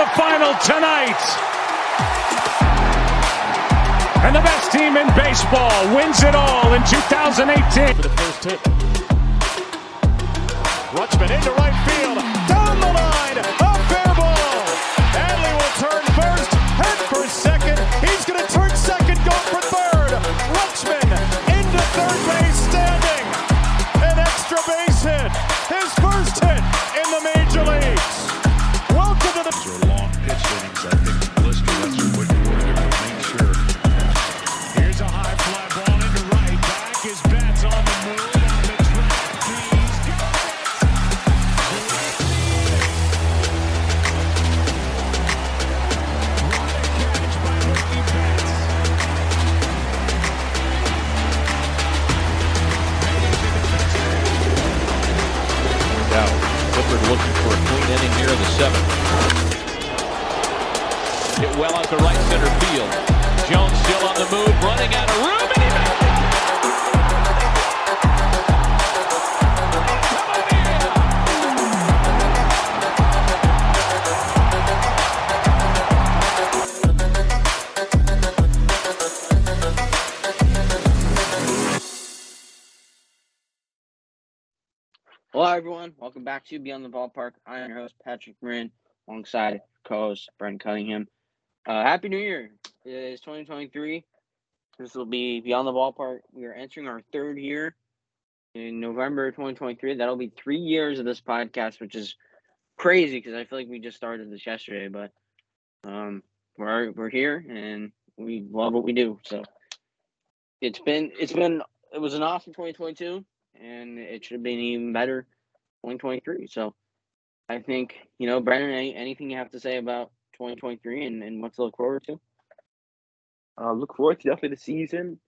the final tonight. And the best team in baseball wins it all in 2018. For the first hit. Rutschman into right field. Hello, everyone. Welcome back to Beyond the Ballpark. I am your host, Patrick Marin, alongside co-host Brent Cunningham. Uh, Happy New Year! It is 2023. This will be Beyond the Ballpark. We are entering our third year in November 2023. That'll be three years of this podcast, which is crazy because I feel like we just started this yesterday. But um, we're we're here and we love what we do. So it's been it's been it was an awesome 2022 and it should have been even better 2023. So I think, you know, Brennan, any, anything you have to say about 2023 and, and what to look forward to? Uh, look forward to definitely the season.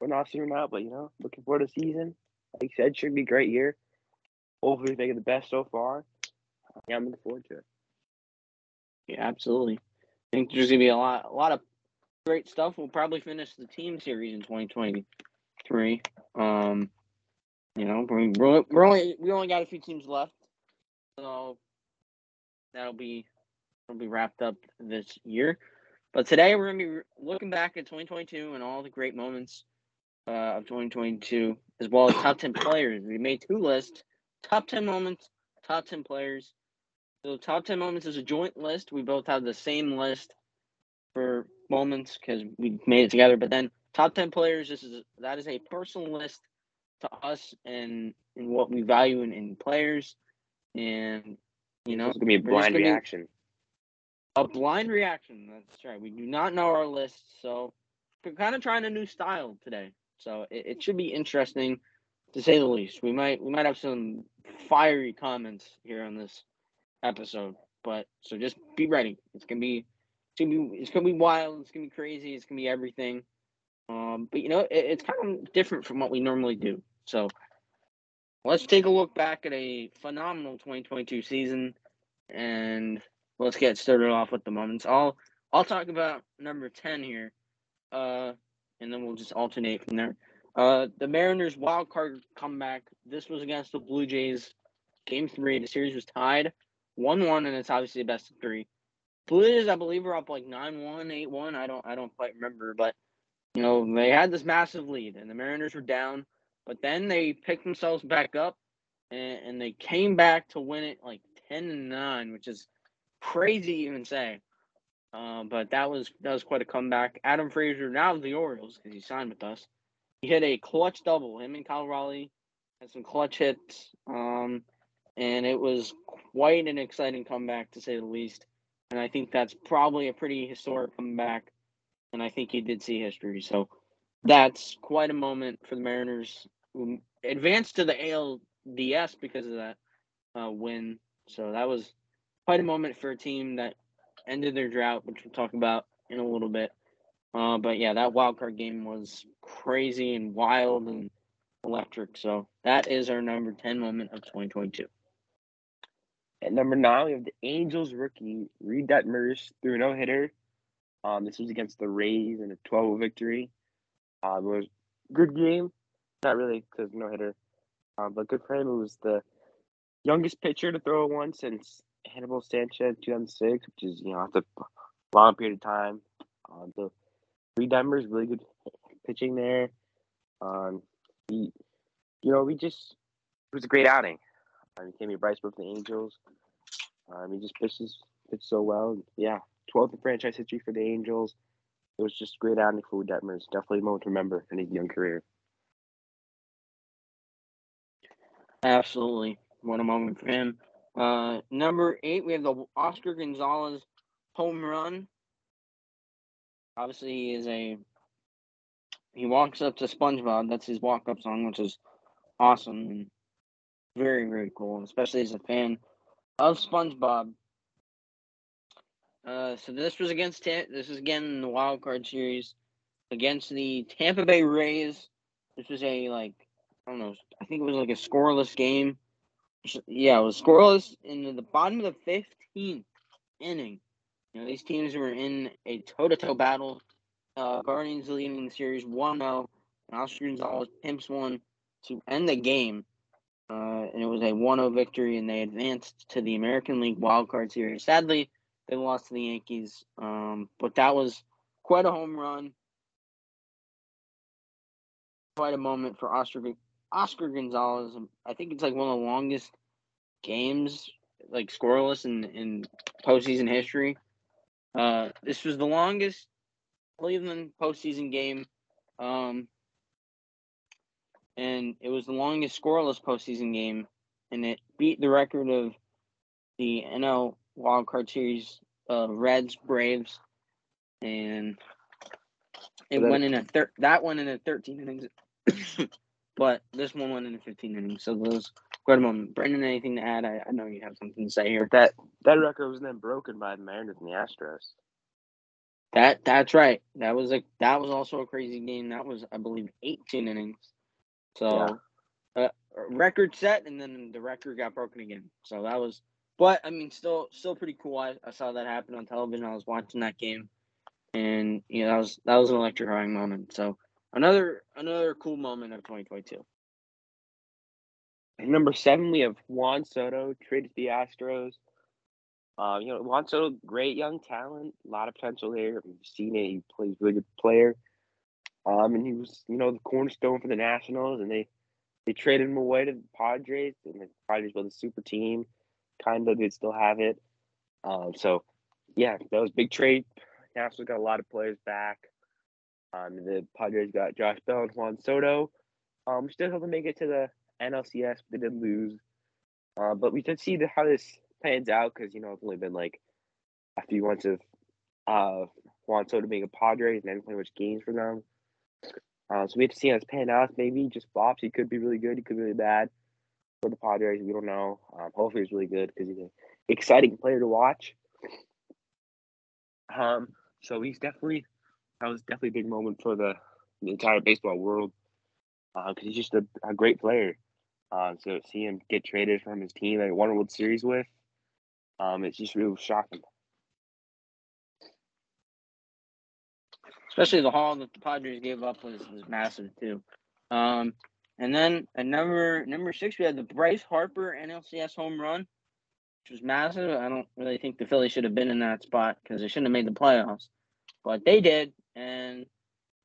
We're not soon out, but you know, looking forward to the season. Like you said, should be a great year. Hopefully, we make it the best so far. Yeah, I'm looking forward to it. Yeah, absolutely. I think there's gonna be a lot, a lot of great stuff. We'll probably finish the team series in 2023. Um, you know, we're, we're only we only got a few teams left, so that'll be that'll be wrapped up this year. But today we're gonna be looking back at 2022 and all the great moments uh, of 2022, as well as top 10 players. We made two lists: top 10 moments, top 10 players. So top 10 moments is a joint list. We both have the same list for moments because we made it together. But then top 10 players, this is that is a personal list to us and and what we value in, in players. And you know, It's gonna be a blind reaction. a blind reaction. That's right. We do not know our list, so we're kind of trying a new style today. So it, it should be interesting, to say the least. We might we might have some fiery comments here on this episode, but so just be ready. It's gonna be it's gonna be it's gonna be wild. It's gonna be crazy. It's gonna be everything. Um, but you know, it, it's kind of different from what we normally do. So let's take a look back at a phenomenal 2022 season, and let's get started off with the moments. I'll I'll talk about number ten here, uh, and then we'll just alternate from there. Uh, the Mariners wild card comeback. This was against the Blue Jays. Game three. The series was tied one-one, and it's obviously the best of three. Blue Jays, I believe, were up like 9-1, 8-1. I don't I don't quite remember, but you know they had this massive lead, and the Mariners were down. But then they picked themselves back up, and, and they came back to win it like ten and nine, which is crazy to even say. Uh, but that was that was quite a comeback. Adam Frazier now of the Orioles because he signed with us. He hit a clutch double. Him and Cal Raleigh had some clutch hits, um, and it was quite an exciting comeback to say the least. And I think that's probably a pretty historic comeback. And I think he did see history. So that's quite a moment for the Mariners who advanced to the ALDS because of that uh, win. So that was quite a moment for a team that ended their drought, which we'll talk about in a little bit. Uh, but yeah, that wild card game was crazy and wild and electric. So that is our number 10 moment of 2022. At number nine, we have the Angels rookie Reid Detmers threw no hitter. Um, this was against the Rays in a 12 victory. Um, it was good game. Not really because no hitter, um, but good for him. It was the youngest pitcher to throw one since Anibal Sanchez 2006, which is you know after a long period of time. Um, the Reid Detmers really good pitching there. Um, he, you know, we just it was a great outing. Um, he came in Bryce Brook the Angels. Um, he just pitches pitched so well. Yeah, 12th in franchise history for the Angels. It was just great outing for Detmers. Definitely a moment to remember in his young career. Absolutely. What a moment for him. Uh, number eight, we have the Oscar Gonzalez home run. Obviously, he is a. He walks up to SpongeBob. That's his walk up song, which is awesome and very, very cool, especially as a fan of SpongeBob. Uh, so this was against this is again in the wild card series against the Tampa Bay Rays. This was a like I don't know. I think it was like a scoreless game. Yeah, it was scoreless in the bottom of the 15th inning. You know, these teams were in a toe-to-toe battle. Uh, Guardians leading the series 1-0. And Oscar Gonzalez pimps one to end the game. Uh, and it was a 1-0 victory, and they advanced to the American League Wild Card Series. Sadly, they lost to the Yankees. Um, but that was quite a home run. Quite a moment for Oscar Oscar Gonzalez. I think it's like one of the longest games, like scoreless in in postseason history. Uh, this was the longest Cleveland postseason game, um, and it was the longest scoreless postseason game, and it beat the record of the NL Wild Card Series uh, Reds Braves, and it went in a thir- that went in a 13 innings. But this one went in a 15 innings, so those quite a moment. Brendan, anything to add? I, I know you have something to say here. That that record was then broken by the Mariners and the Astros. That that's right. That was a that was also a crazy game. That was I believe 18 innings. So yeah. uh, record set, and then the record got broken again. So that was, but I mean, still still pretty cool. I, I saw that happen on television. I was watching that game, and you know that was that was an electrifying moment. So Another another cool moment of 2022. number seven, we have Juan Soto traded to the Astros. Uh, you know, Juan Soto, great young talent, a lot of potential there. We've seen it. He plays really good player. Um, and he was, you know, the cornerstone for the Nationals, and they they traded him away to the Padres, and the Padres were the super team. Kind of, they still have it. Um, so yeah, that was big trade. Nationals got a lot of players back. Um, the Padres got Josh Bell and Juan Soto. Um, still have to make it to the NLCS, but they didn't lose. Uh, but we did see the, how this pans out because you know it's only been like a few months of uh, Juan Soto being a Padres and then playing much games for them. Uh, so we have to see how it's pan out. Maybe just flops. He could be really good. He could be really bad for the Padres. We don't know. Um, hopefully he's really good because he's an exciting player to watch. Um, so he's definitely that was definitely a big moment for the, the entire baseball world because uh, he's just a, a great player. Uh, so see him get traded from his team that he won a World Series with, um, it's just really shocking. Especially the haul that the Padres gave up was, was massive too. Um, and then at number number six, we had the Bryce Harper NLCS home run, which was massive. I don't really think the Phillies should have been in that spot because they shouldn't have made the playoffs, but they did and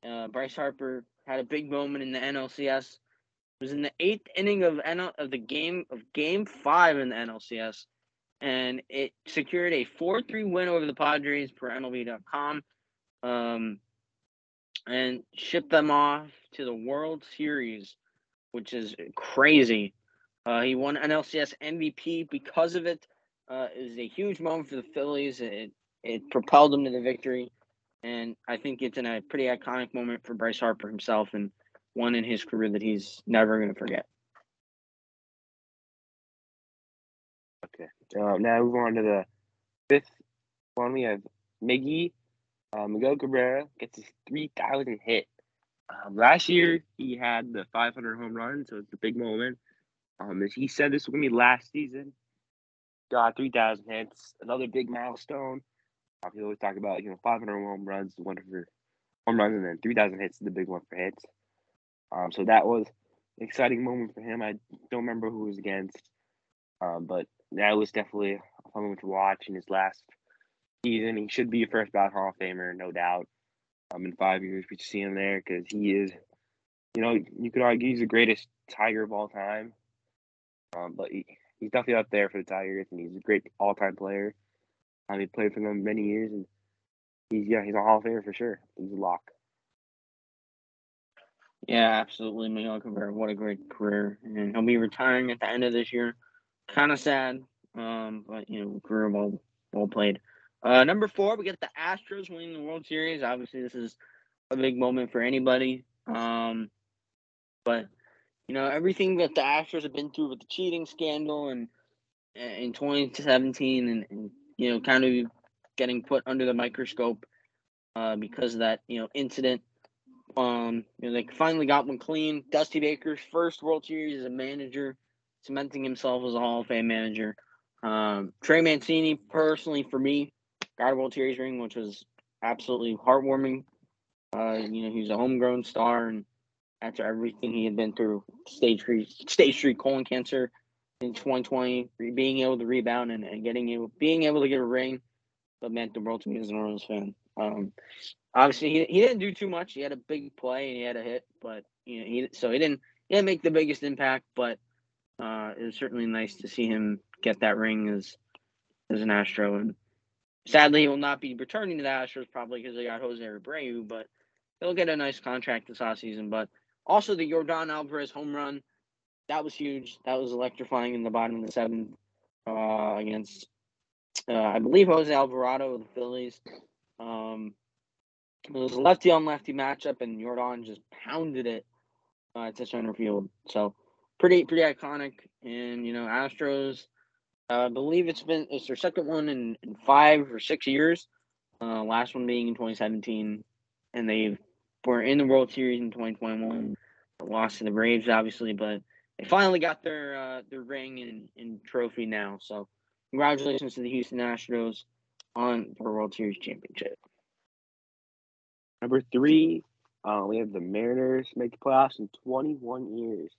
uh, Bryce Harper had a big moment in the NLCS. It was in the eighth inning of NL, of the game of Game Five in the NLCS, and it secured a four three win over the Padres per MLB.com, um, and shipped them off to the World Series, which is crazy. Uh, he won NLCS MVP because of it. Uh, it was a huge moment for the Phillies. It it propelled them to the victory. And I think it's in a pretty iconic moment for Bryce Harper himself and one in his career that he's never going to forget. Okay. Uh, now move on to the fifth one. We have Miggy. Uh, Miguel Cabrera gets his 3,000 hit. Um, last year, he had the 500 home run, so it's a big moment. Um, he said this to be last season. Got 3,000 hits, another big milestone. Um, he always talk about you know 500 home runs, one for home runs, and then 3,000 hits is the big one for hits. Um, so that was an exciting moment for him. I don't remember who was against, um, but that was definitely a fun to watch in his last season. He should be a first ballot Hall of Famer, no doubt. Um, in five years, we see him there because he is, you know, you could argue he's the greatest Tiger of all time. Um, but he, he's definitely up there for the Tigers, and he's a great all-time player. Um, he played for them many years, and he's yeah, he's a Hall of Famer for sure. He's a lock. Yeah, absolutely. Miguel Cabrera, what a great career. And he'll be retiring at the end of this year. Kind of sad, um, but, you know, career well, well played. Uh, number four, we get the Astros winning the World Series. Obviously, this is a big moment for anybody. Um, but, you know, everything that the Astros have been through with the cheating scandal and in 2017 and, and you know, kind of getting put under the microscope uh, because of that, you know, incident um, you know, they finally got one clean. Dusty Baker's first World Series as a manager, cementing himself as a Hall of Fame manager. Um, Trey Mancini, personally for me, got a World Series ring, which was absolutely heartwarming. Uh, you know, he's a homegrown star, and after everything he had been through, stage three, stage three colon cancer in 2020, being able to rebound and, and getting able, being able to get a ring, that meant the world to me as an Orioles fan. Um, obviously he, he didn't do too much. He had a big play and he had a hit, but you know he so he didn't he didn't make the biggest impact. But uh, it was certainly nice to see him get that ring as as an Astro. And sadly, he will not be returning to the Astros probably because they got Jose Abreu, but he'll get a nice contract this offseason. But also the Yordan Alvarez home run, that was huge. That was electrifying in the bottom of the seventh uh, against, uh, I believe, Jose Alvarado of the Phillies. Um, it was a lefty on lefty matchup, and Yordan just pounded it uh, to center field. So pretty pretty iconic. And you know, Astros, I believe it's been it's their second one in, in five or six years. Uh, last one being in 2017, and they were in the World Series in 2021. Lost to the Braves, obviously, but they finally got their uh, their ring and, and trophy now. So congratulations to the Houston Astros on their World Series championship. Number three, uh, we have the Mariners make the playoffs in 21 years.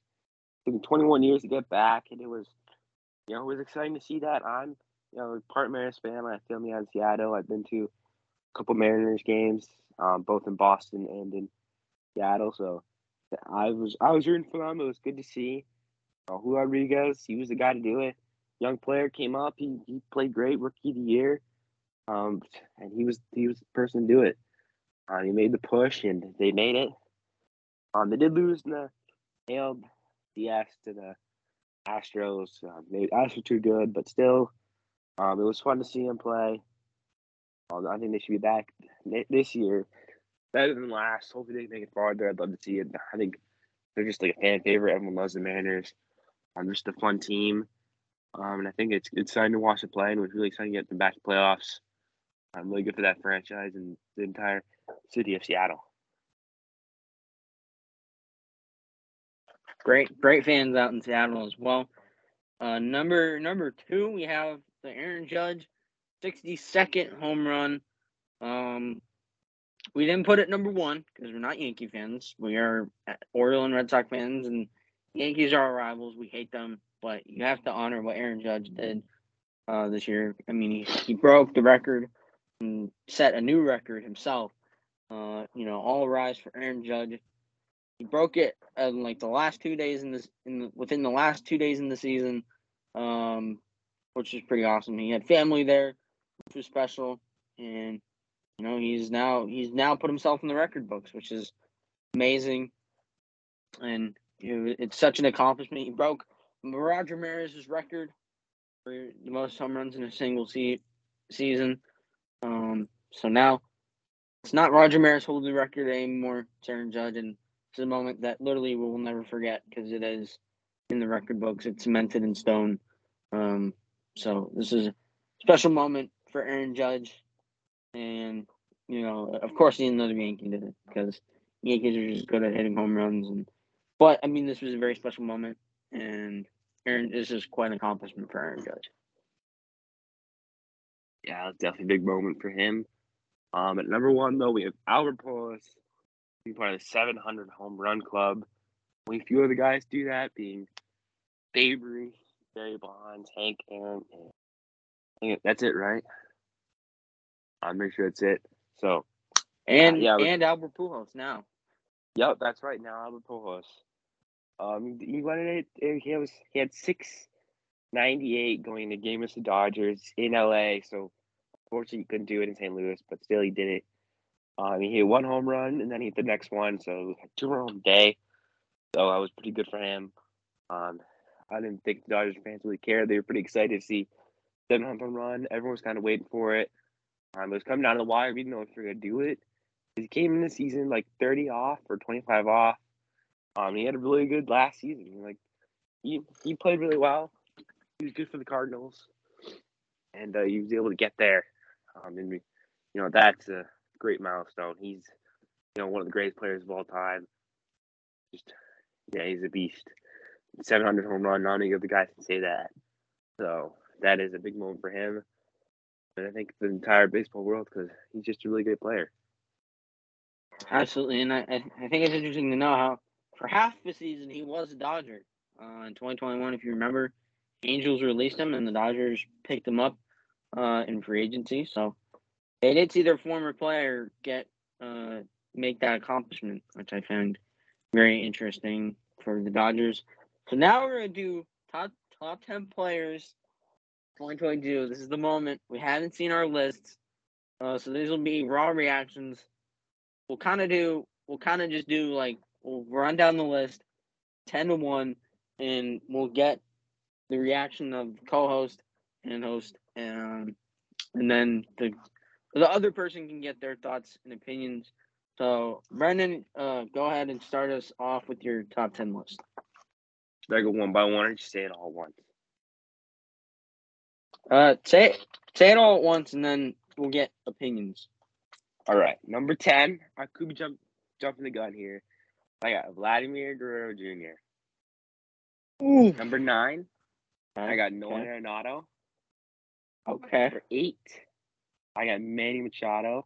It took 21 years to get back, and it was, you know, it was exciting to see that. I'm, you know, part Mariners fan. I feel me on Seattle. I've been to a couple Mariners games, um, both in Boston and in Seattle. So I was I was rooting for them. It was good to see. Uh, Julio Rodriguez, he was the guy to do it. Young player came up. He he played great, rookie of the year. Um, and he was he was the person to do it. Uh, he made the push, and they made it. Um, they did lose in the ALDS to the Astros. Uh, maybe Astros too good, but still, um, it was fun to see him play. Um, I think they should be back this year, better than last. Hopefully, they can make it farther. I'd love to see it. I think they're just like a fan favorite. Everyone loves the Mariners. Um, just a fun team. Um, and I think it's it's exciting to watch them play, and it was really exciting to get them back to playoffs. I'm really good for that franchise and the entire city of Seattle. Great, great fans out in Seattle as well. Uh, number number two, we have the Aaron Judge, 62nd home run. Um, we didn't put it number one because we're not Yankee fans. We are Oriole and Red Sox fans, and Yankees are our rivals. We hate them, but you have to honor what Aaron Judge did uh, this year. I mean, he, he broke the record and set a new record himself uh, you know, all rise for Aaron Judge. He broke it in like the last two days in this in the, within the last two days in the season, um, which is pretty awesome. He had family there, which was special, and you know he's now he's now put himself in the record books, which is amazing, and you know, it's such an accomplishment. He broke Roger Maris's record for the most home runs in a single se- season. Um, so now it's not Roger Maris holding the record anymore. Aaron Judge, and it's a moment that literally we will never forget because it is in the record books. It's cemented in stone. Um, so this is a special moment for Aaron Judge, and you know, of course, he another Yankee did it because Yankees are just good at hitting home runs. And but I mean, this was a very special moment, and Aaron, this is quite an accomplishment for Aaron Judge. Yeah, definitely a big moment for him. Um, at number one, though, we have Albert Pujols, being part of the 700 home run club. Only a few other guys do that, being Babe Ruth, Barry Bonds, Hank Aaron. And that's it, right? I'm pretty sure that's it. So, And Yeah, but- and Albert Pujols now. yep, that's right. Now Albert Pujols. Um, he won it. He was he had six ninety eight going to game against the Dodgers in LA. So, unfortunately, he couldn't do it in St. Louis, but still, he did it. Um, he hit one home run and then he hit the next one, so two home day. So I was pretty good for him. Um, I didn't think the Dodgers fans really cared. They were pretty excited to see seven home run. Everyone was kind of waiting for it. Um, it was coming down to the wire. We didn't know if we were gonna do it. He came in the season like thirty off or twenty five off. Um, he had a really good last season. Like he he played really well. He was good for the Cardinals, and uh, he was able to get there. Um, and you know that's a great milestone. He's you know one of the greatest players of all time. Just yeah, he's a beast. Seven hundred home run. Not many of the guys can say that. So that is a big moment for him, and I think the entire baseball world because he's just a really great player. Absolutely, and I I I think it's interesting to know how for half the season he was a Dodger. Uh, in 2021, if you remember, Angels released him and the Dodgers picked him up uh, in free agency. So see their former player get uh, make that accomplishment, which I found very interesting for the Dodgers. So now we're gonna do top top 10 players 2022. This is the moment. We haven't seen our lists, uh, so these will be raw reactions we'll kind of do we'll kind of just do like we'll run down the list 10 to 1 and we'll get the reaction of co-host and host and and then the the other person can get their thoughts and opinions so brendan uh go ahead and start us off with your top 10 list Should I go one by one or just say it all at once? uh say it say it all at once and then we'll get opinions All right, number ten. I could be jump jumping the gun here. I got Vladimir Guerrero Jr. Number nine, I got Nolan okay. Arenado. okay Number eight, I got Manny Machado.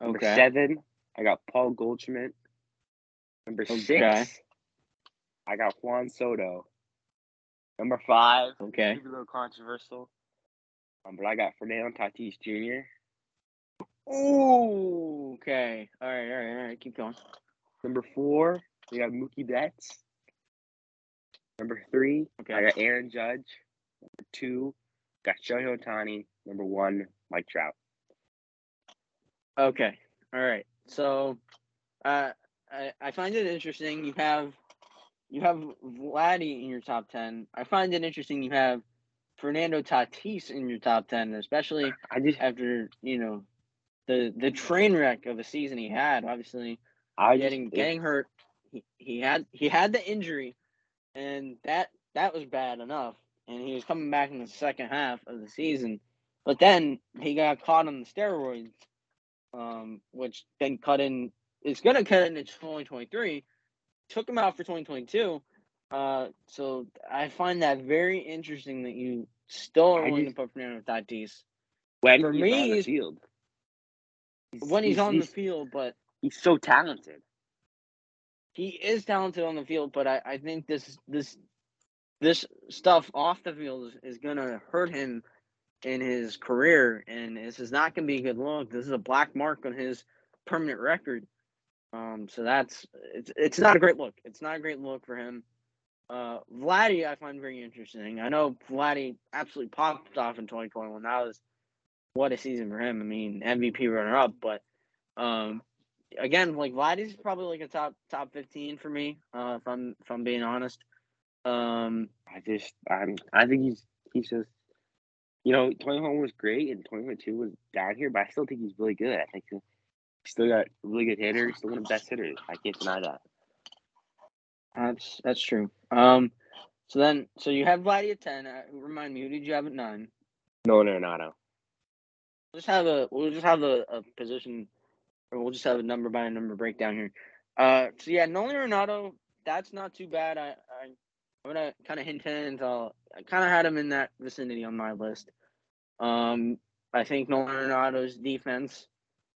Number okay seven, I got Paul Goldschmidt. Number Okay. six, I got Juan Soto. Number five, okay a little controversial, um, but I got Fernando Tatis Jr. Ooh, okay all right all right all right keep going Number four, we got Mookie Betts. Number three, okay I got Aaron Judge. Number two, got Shohei Ohtani. Number one, Mike Trout. Okay. All right. So, uh, I I find it interesting. You have you have Vladdy in your top ten. I find it interesting. You have Fernando Tatis in your top ten, especially I just, after you know the the train wreck of a season he had. Obviously, I getting just, getting hurt. He, he had he had the injury, and that that was bad enough. And he was coming back in the second half of the season, but then he got caught on the steroids, um, which then cut in. It's gonna cut into 2023. Took him out for 2022. Uh, so I find that very interesting that you still are willing to put Fernando Tatis when for he's me, on the he's- field, when he's, on the field, but he's so talented. he is talented on the field, but I, I think this this this stuff off the field is, is gonna hurt him in his career, and this is not gonna be a good look. This is a black mark on his permanent record. Um, so that's it's it's not a great look. It's not a great look for him. Uh, Vladdy, I find very interesting. I know Vladdy absolutely popped off in 2021. That was what a season for him. I mean, MVP runner up, but um, again, like Vladdy's probably like a top top fifteen for me. Uh, if I'm if I'm being honest. Um, I just, I'm, I think he's, he's just, you know, 21 was great and 2022 was down here, but I still think he's really good. I think he's still got really good hitters, He's still one of the best hitters. I can't deny that. that's that's true. Um, so then so you have Vladdy at ten. Uh, remind me, who did you have at nine? Nolan Arenado. We'll just have a we'll just have a, a position, or we'll just have a number by number breakdown here. Uh, so yeah, Nolan Arenado, that's not too bad. I, I I'm gonna kind of hint hint. I'll, I kind of had him in that vicinity on my list. Um, I think Nolan Arenado's defense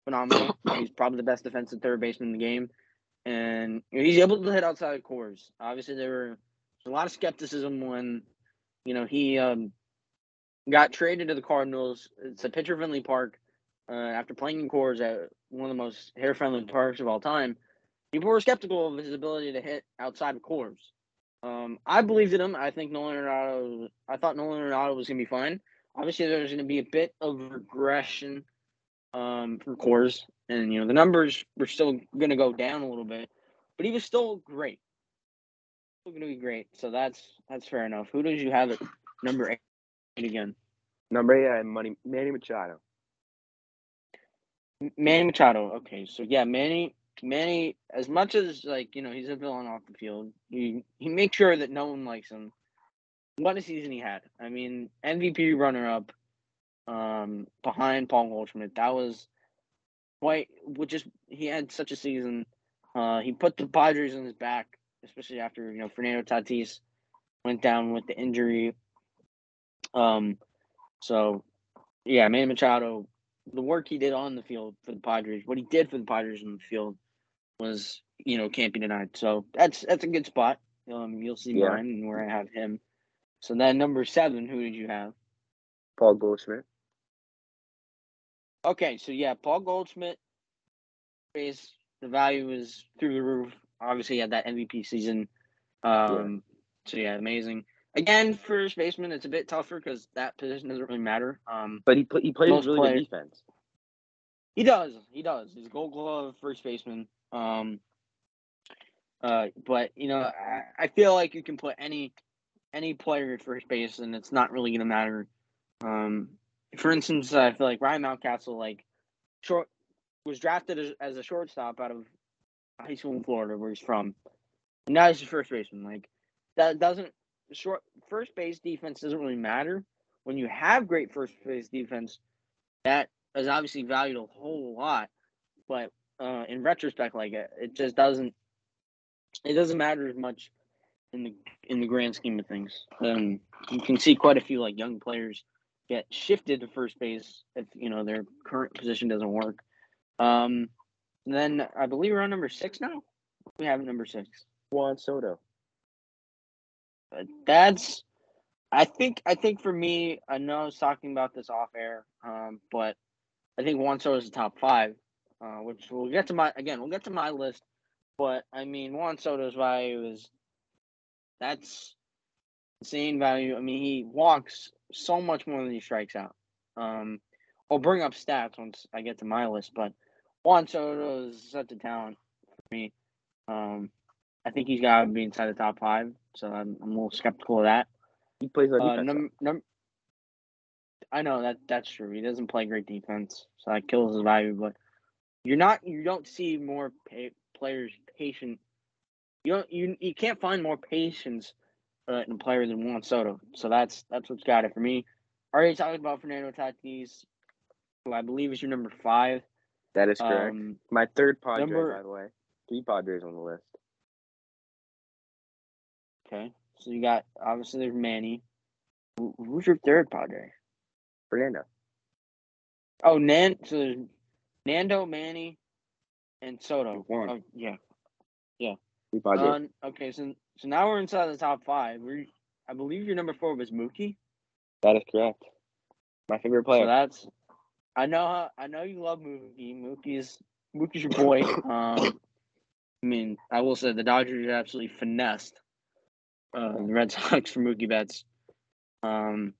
phenomenal. he's probably the best defensive third baseman in the game, and you know, he's able to hit outside of Coors. Obviously, there were a lot of skepticism when you know he um got traded to the Cardinals. It's at Pitcher Finley Park. Uh, after playing in Coors at one of the most hair friendly parks of all time, people were skeptical of his ability to hit outside of Coors. Um, I believed in him. I think Nolan Arenado. I thought Nolan Arenado was going to be fine. Obviously, there's going to be a bit of regression um, for Coors, and you know the numbers were still going to go down a little bit, but he was still great. Still going to be great. So that's that's fair enough. Who did you have at number eight again? Number eight, I Manny Machado. Manny Machado. Okay, so yeah, Manny. Manny, as much as like you know he's a villain off the field, he he makes sure that no one likes him. What a season he had! I mean, MVP runner up, um, behind Paul Goldschmidt. That was quite. Which just he had such a season. Uh, he put the Padres on his back, especially after you know Fernando Tatis went down with the injury. Um, so yeah, Manny Machado the work he did on the field for the Padres, what he did for the Padres in the field was, you know, can't be denied. So that's that's a good spot. Um, you'll see Yeah. mine and where I have him. So then number seven, who did you have? Paul Goldschmidt. Okay, so yeah, Paul Goldschmidt is the value is through the roof. Obviously, he had that MVP season. Um, so yeah, amazing. Again, first baseman, it's a bit tougher because that position doesn't really matter. Um, But he pl- he plays really players- good defense. He does. He does. He's a Gold Glove first baseman. Um, uh, but you know, I, I feel like you can put any any player at first base, and it's not really gonna matter. Um, for instance, I feel like Ryan Mountcastle, like short, was drafted as, as a shortstop out of high school in Florida, where he's from. And now he's a first baseman. Like that doesn't short first base defense doesn't really matter when you have great first base defense. That is obviously valued a whole lot, but uh, in retrospect, like it, it just doesn't. It doesn't matter as much in the in the grand scheme of things. Um, you can see quite a few like young players get shifted to first base if you know their current position doesn't work. Um, then I believe we're on number six now. We have number six. Juan Soto. But that's I think I think for me, I know I was talking about this off air, um, but I think Juan Soto is the top five, uh, which we'll get to my again, we'll get to my list. But I mean Juan Soto's value is that's insane value. I mean he walks so much more than he strikes out. Um I'll bring up stats once I get to my list, but Juan Soto is such a talent for me. Um I think he's got to be inside the top five, so I'm, I'm a little skeptical of that. He plays on Uh, defense. num, num, I know that that's true. He doesn't play great defense, so that kills his value. But you're not, you don't see more pa- players patient. You don't, you you can't find more patience uh, in a player than Juan Soto. So that's that's what's got it for me. Already talked about Fernando Tatis, who I believe is your number five. that is correct. Um, My third Padre, number- by the way. Three Padres on the list. okay, so you got obviously there's Manny. Who- Who's your third Padre? Fernando. Oh, Nan. So there's Nando, Manny, and Soto. Oh, yeah. Padres. Um, okay, so so now we're inside the top five. We, I believe your number four was Mookie. that is correct. My favorite player. So that's. I know. how- I know you love Mookie. Mookie's Mookie's your boy. Um, I mean, I will say the Dodgers absolutely finessed uh, the Red Sox for Mookie Betts. Um,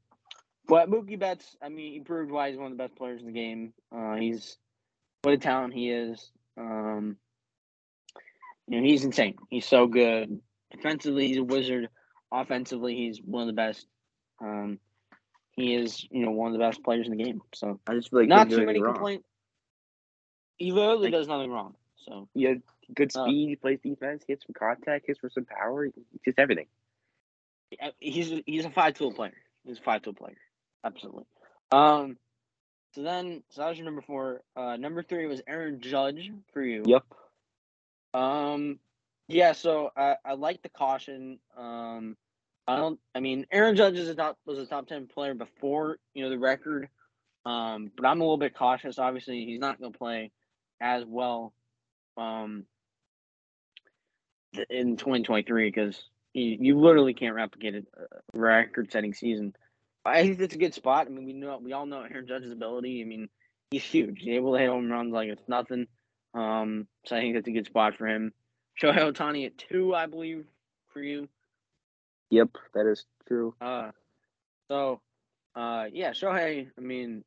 but Mookie Betts, I mean, he proved why he's one of the best players in the game. Uh, he's what a talent he is. Um, you know, he's insane. He's so good. Defensively, he's a wizard. Offensively, he's one of the best. Um, he is, you know, one of the best players in the game. So I just feel like not too many complaints. He literally Like- does nothing wrong. So He has good Uh, speed. he plays defense. Hits for contact. Hits for some power. Just everything. uh, he's he's a five tool player. He's a five tool player. Absolutely. Um. So then, so that was your number four. Uh, number three was Aaron Judge for you. Yep. Um, yeah. So I I like the caution. Um, I don't. I mean, Aaron Judge is a top was a top ten player before you know the record. Um, but I'm a little bit cautious. Obviously, he's not going to play as well. Um, in 2023 because you, you literally can't replicate a record-setting season I think that's a good spot. I mean, we know we all know Aaron Judge's ability. I mean, he's huge. He's able to hit home runs like it's nothing. Um, so I think that's a good spot for him. Shohei Ohtani at two, I believe, for you. Yep, that is true. Uh, so, uh, yeah, Shohei. I mean,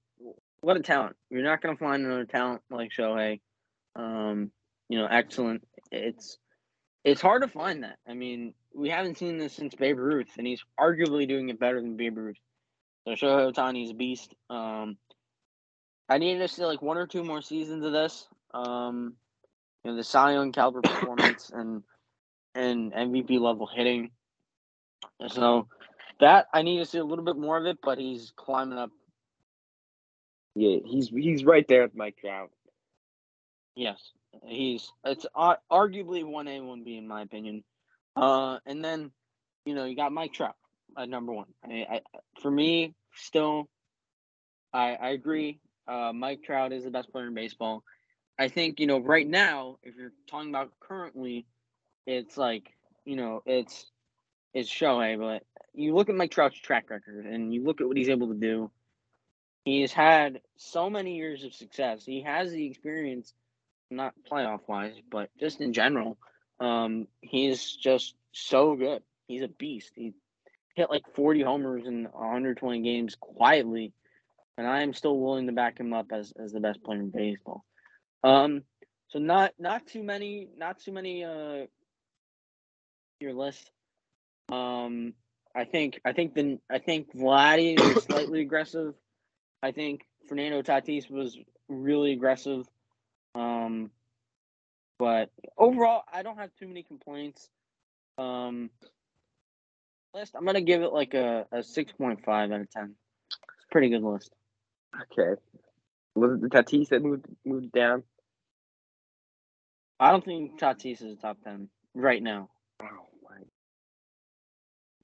what a talent! You're not gonna find another talent like Shohei. Um, you know, excellent. It's it's hard to find that. I mean, we haven't seen this since Babe Ruth, and he's arguably doing it better than Babe Ruth. So Shohei Ohtani's a beast. Um, I need to see like one or two more seasons of this. Um, you know, the Cy Young caliber performance and and MVP level hitting. So that I need to see a little bit more of it, but he's climbing up. Yeah, he's he's right there with Mike Trout. Yes, he's it's ar- arguably one A, one B in my opinion. Uh, and then you know you got Mike Trout at number one. I, I for me still, I I agree. Uh, Mike Trout is the best player in baseball. I think you know right now, if you're talking about currently, it's like you know it's it's Shohei, but you look at Mike Trout's track record and you look at what he's able to do. He's had so many years of success. He has the experience, not playoff wise, but just in general. Um, he's just so good. He's a beast. He hit like 40 homers in 120 games quietly, and I am still willing to back him up as, as the best player in baseball. Um, so not not too many, not too many. Uh, your list. Um, I think I think the I think Vladdy is slightly aggressive. I think Fernando Tatis was really aggressive. Um, but overall, I don't have too many complaints. Um, list I'm gonna give it like a, a six point five out of ten. It's a pretty good list. Okay. Was it the Tatis that moved moved down? I don't think Tatis is a top ten right now. Oh my!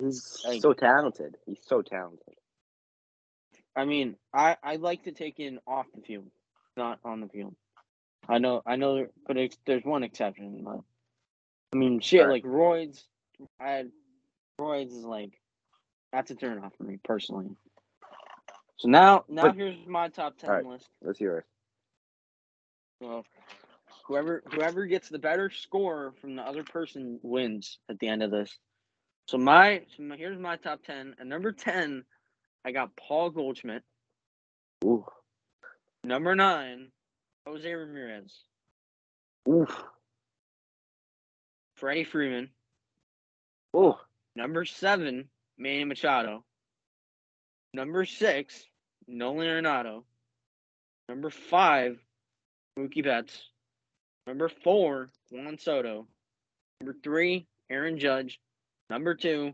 He's Like- so talented. He's so talented. I mean, I I like to take in off the field, not on the field. I know, I know, but it's, there's one exception. But, I mean, shit, Right. like roids. I had roids is like that's a turn off for me personally. So now, now But- here's my top ten list. Let's hear it. So whoever whoever gets the better score from the other person wins at the end of this. So my, so my here's my top ten. At number ten, I got Paul Goldschmidt. Ooh, Number nine, Jose Ramirez. oof, Freddie Freeman. ooh. Number seven, Manny Machado. Number six, Nolan Arenado. Number five, Mookie Betts. Number four, Juan Soto. Number three, Aaron Judge. Number two,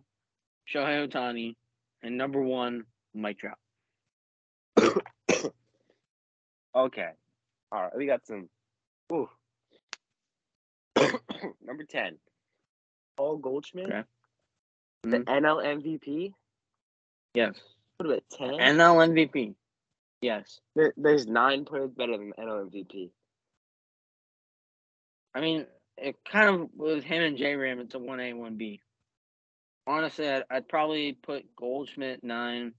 Shohei Ohtani. And number one, Mike Trout. Okay. All right, we got some. Ooh. Number ten. Paul Goldschmidt, Okay. The Mhm. NL MVP. Yes. What about ten? NL MVP. Yes. There, there's nine players better than NL MVP. I mean, it kind of with him and J Ram, it's a one A, one B. Honestly, I'd, I'd probably put Goldschmidt nine.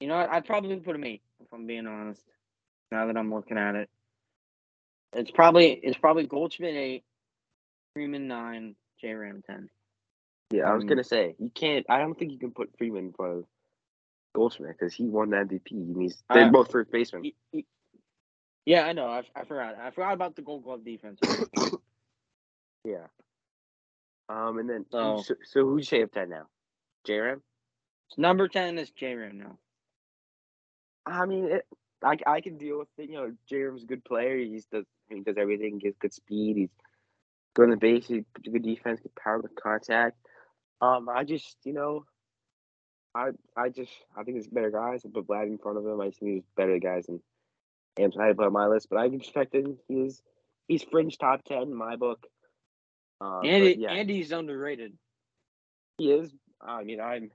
You know what? I'd probably put him eight if I'm being honest. Now that I'm looking at it, it's probably it's probably Goldschmidt eight, Freeman nine, J Ram ten. Yeah, I was Um, gonna say you can't. I don't think you can put Freeman in front of Goldschmidt because he won the MVP. He means they're Uh, both first basemen. Y- y- Yeah, I know. I, I forgot. I forgot about the Gold Glove defense. Yeah. Um, and then So- so, so say up ten now? J-Ram? Number ten is J now. I mean, it, I I can deal with it. You know, J-Ram's a good player. He's does he does everything. He good speed. He's good on the base. He's good defense. Good power with contact. Um, I just you know, I I just I think there's better guys. I put Vlad in front of him. I just think there's better guys and. So I had to put on my list, but I expected he is he's fringe top ten in my book. Uh, Andy yeah, Andy's underrated. he is. I mean, I'm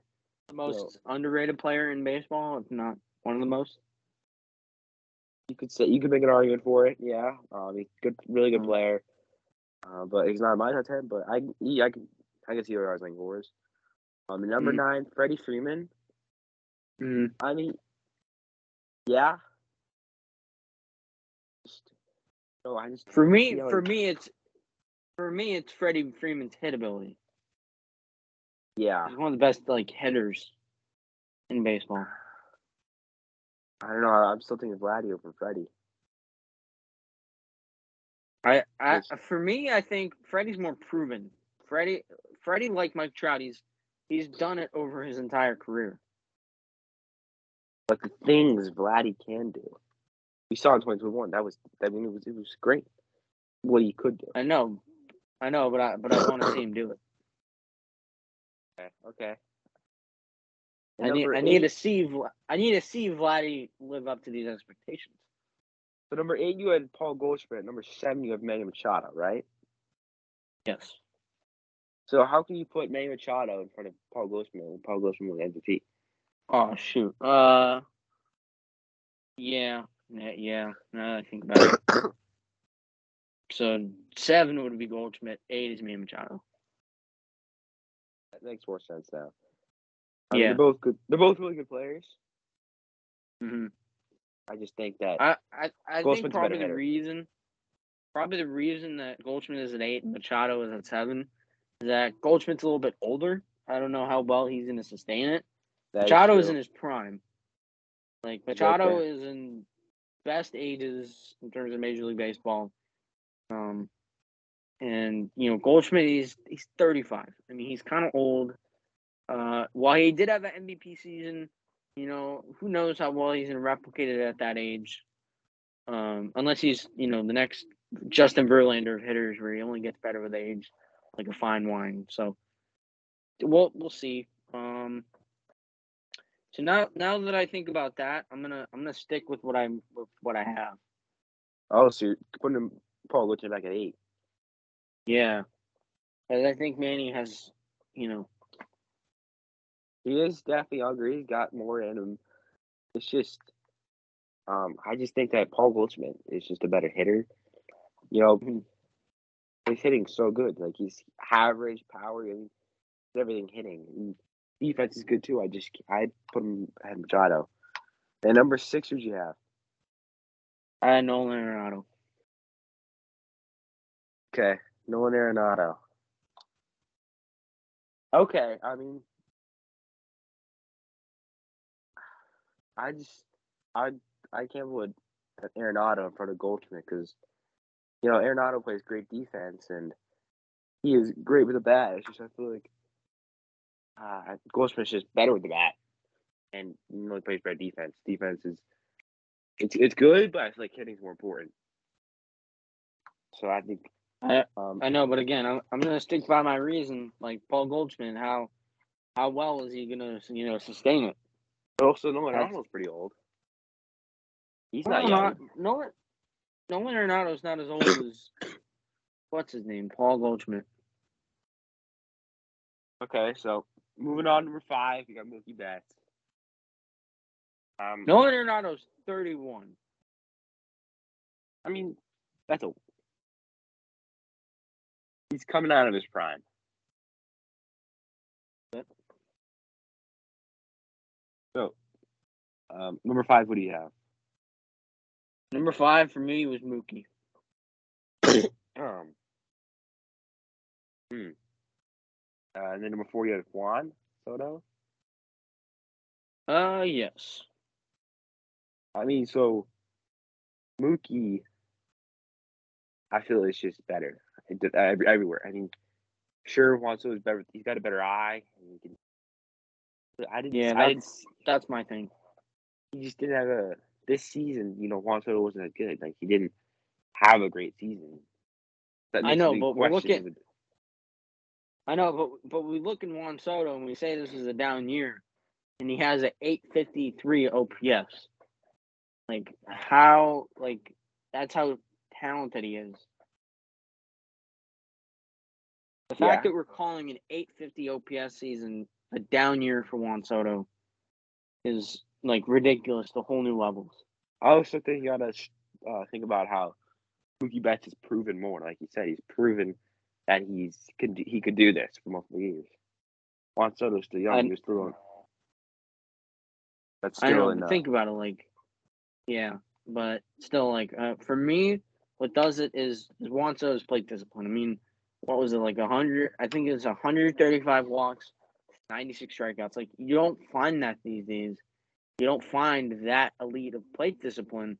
The most underrated player in baseball, if not one of the most. you could say you could make an argument for it. Yeah, um, he's good, really good Mhm. player. Uh, but he's not in my top ten. But I, he, I can, I can see where I was. Um, number Mhm. nine, Freddie Freeman. Mm. I mean, yeah. Just, no, I just For me, for like- me, it's for me, it's Freddie Freeman's hit ability. yeah. He's one of the best like hitters in baseball. I don't know. I'm still thinking Vladdy over Freddie. I, I for me, I think Freddie's more proven. Freddie, Freddie, like Mike Trout, he's he's done it over his entire career. But the things Vladdy can do, we saw in 2021. That was, I mean, it was it was great. What he could do. I know, I know, but I but I want to see him do it. Okay. Okay. I need I need to see I need to see Vladdy live up to these expectations. So number eight, you had Paul Goldschmidt. Number seven, you have Manny Machado, right? Yes. So how can you put Manny Machado in front of Paul Goldschmidt when Paul Goldschmidt was MVP? Oh shoot. Uh. Yeah. Yeah. Now that I think about it. So seven would be Goldschmidt. Eight is Manny Machado. That makes more sense now. I mean, Yeah. they're both good. They're both really good players. hmm I just think that I I, I think a probably the reason, probably the reason that Goldschmidt is an eight and Machado is at seven, that Goldschmidt's a little bit older. I don't know how well he's going to sustain it. that is Machado is true. in his prime. Like Machado Okay. is in best ages in terms of Major League Baseball. Um, and you know Goldschmidt, he's he's 35. I mean, he's kind of old. Uh, while he did have an MVP season, you know, who knows how well he's gonna replicate it at that age. Um, unless he's you know the next Justin Verlander of hitters, where he only gets better with age, like a fine wine. So we'll we'll see. Um, so now, now that I think about that, I'm gonna I'm gonna stick with what I'm with what I have. Oh, so you're putting him, Paul Goldschmidt back at eight. Yeah, and I think Manny has, you know, He is definitely hungry. He's got more in him. It's just, um, I just think that Paul Goldschmidt is just a better hitter. You know, Mhm. hitting so good. Like he's average power and everything hitting. And defense is good too. I just I put him ahead of Machado. And number six, who'd you have? I had Nolan Arenado. Okay, Nolan Arenado. Okay, I mean, I just I I can't put Arenado in front of Goldschmidt because you know Arenado plays great defense and he is great with the bat. It's just I feel like uh, Goldschmidt's just better with the bat and he really plays better defense. Defense is it's it's good, but I feel like hitting's more important. So I think I um, I know, but again, I'm I'm gonna stick by my reason. Like Paul Goldschmidt, how how well is he gonna you know sustain it? also Nolan That's- Arenado's pretty old. He's not not young. Nolan Nolan Arenado's not as old as what's his name, Paul Goldschmidt. Okay, so moving on to number five, you got Mookie Betts. Um, Nolan Arenado's 31. I mean that's a. He's coming out of his prime. So, um, number five, what do you have? Number five for me was Mookie. Um, hmm. Uh, and then number four, you had Juan Soto. Uh, yes. I mean, so Mookie, I feel it's just better It did- every, everywhere. I mean, sure, Juan Soto's better. He's got a better eye. Can. but I didn't. Yeah, I didn't. that's that's my thing. He just didn't have a this season. You know, Juan Soto wasn't that good. Like he didn't have a great season. I know, but we're looking- I know, but but we look in Juan Soto and we say this is a down year, and he has an 853 OPS. Like how like that's how talented he is. The fact Yeah. that we're calling an 850 OPS season a down year for Juan Soto is like ridiculous to whole new levels. I also think you gotta uh, think about how Mookie Betts has proven more. Like you said, he's proven that he's could he could do this for multiple years. Juan Soto's still young. I- he was throwing. That's I still know. enough. Think about it, like, yeah, but still, like, uh, for me, what does it is, is Juan Soto's plate discipline. I mean, what was it like hundred? I think it's hundred thirty-five walks, ninety-six strikeouts. Like, you don't find that these days. You don't find that elite of plate discipline.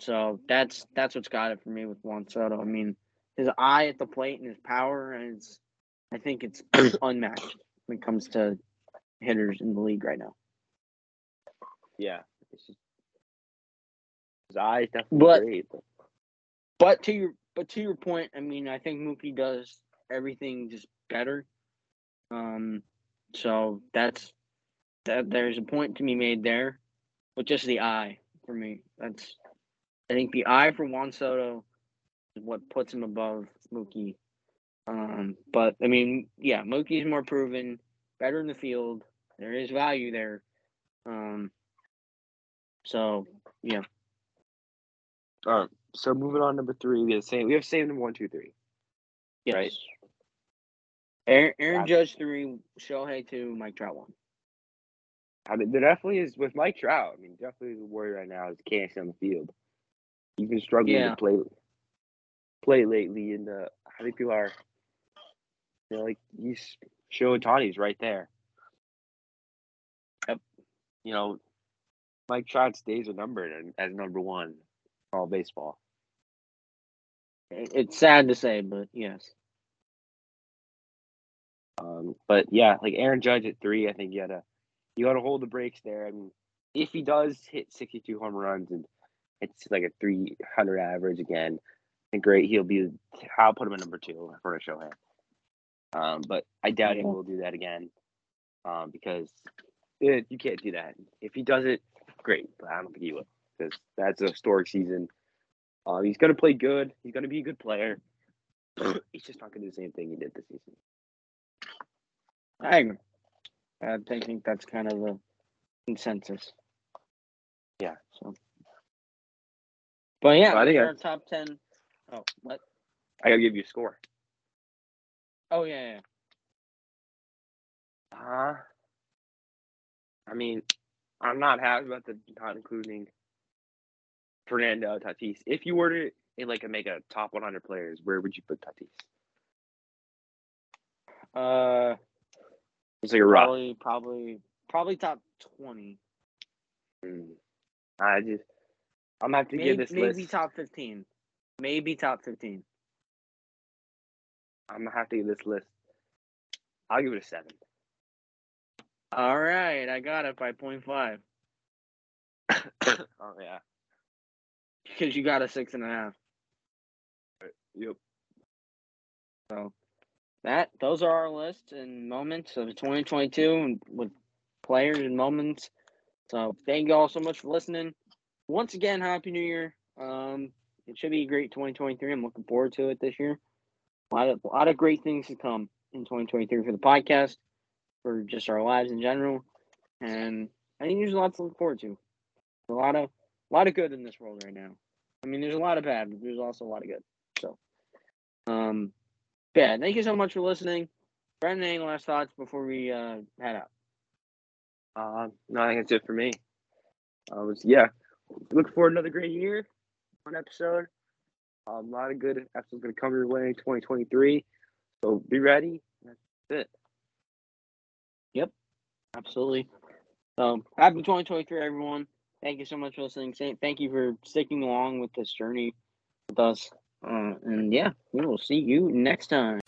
So that's that's what's got it for me with Juan Soto. I mean, his eye at the plate and his power, and I think it's unmatched when it comes to hitters in the league right now. Yeah. Just, his eye is definitely But- great. But But to your but to your point, I mean, I think Mookie does everything just better. Um, so that's that. There's a point to be made there, with just the eye for me. That's I think the eye for Juan Soto is what puts him above Mookie. Um, but I mean, yeah, Mookie's more proven, better in the field. There is value there. Um, so yeah, All right. So moving on, number three, we have the same. We have same number one, two, three. yes. Right. Aaron, Aaron Judge three, Shohei two, Mike Trout one. I mean, there definitely is with Mike Trout. I mean, definitely the worry right now is can't stay on the field. He's been struggling Yeah. to play play lately, and uh, I think people are, you know, like he's Shohei Ohtani's right there. Yep. You know, Mike Trout's days are numbered and- as number one all baseball. It's sad to say, but yes. Um, but yeah, like Aaron Judge at three, I think he gotta you gotta hold the brakes there. I mean, if he does hit sixty two home runs and it's like a three hundred average again, then great. He'll be I'll put him at number two for a show him. Um, but I doubt he will do that again. Um, because eh, you can't do that. If he does it, great, but I don't think he will because that's a historic season. Um, he's gonna play good. He's gonna be a good player. he's just not gonna do the same thing he did this season. I agree. I think that's kind of a consensus. Yeah. So, but yeah, Well, I think our top ten. Oh, what? I gotta give you a score. Oh yeah, yeah. Uh, I mean, I'm not happy about the not including Fernando Tatis. If you were to eh, like make a top 100 players, where would you put Tatis? Uh, It's like a rough. probably, probably, probably top twenty. Mm. I just, I'm gonna have to Maybe, give this maybe list. top fifteen. Maybe top fifteen. I'm gonna have to give this list. I'll give it a seven. All right, I got it by five. oh yeah. because you got a six and a half. Yep. So that those are our lists and moments of 2022 and with players and moments. So thank you all so much for listening. Once again, happy New Year. Um, it should be a great 2023. I'm looking forward to it this year. A lot of a lot of great things to come in 2023 for the podcast, for just our lives in general, and I think there's a lot to look forward to. A lot of a lot of good in this world right now. I mean, there's a lot of bad, but there's also a lot of good. So, um, yeah, thank you so much for listening. Brendan, any last thoughts before we uh, head out? Uh, no, I think that's it for me. Um, was, yeah, look for another great year, one episode. Um, a lot of good episodes going to come your way in 2023. So be ready. That's it. Yep, absolutely. So, happy 2023, everyone. Thank you so much for listening. Thank you for sticking along with this journey with us. Uh, and yeah, we will see you next time.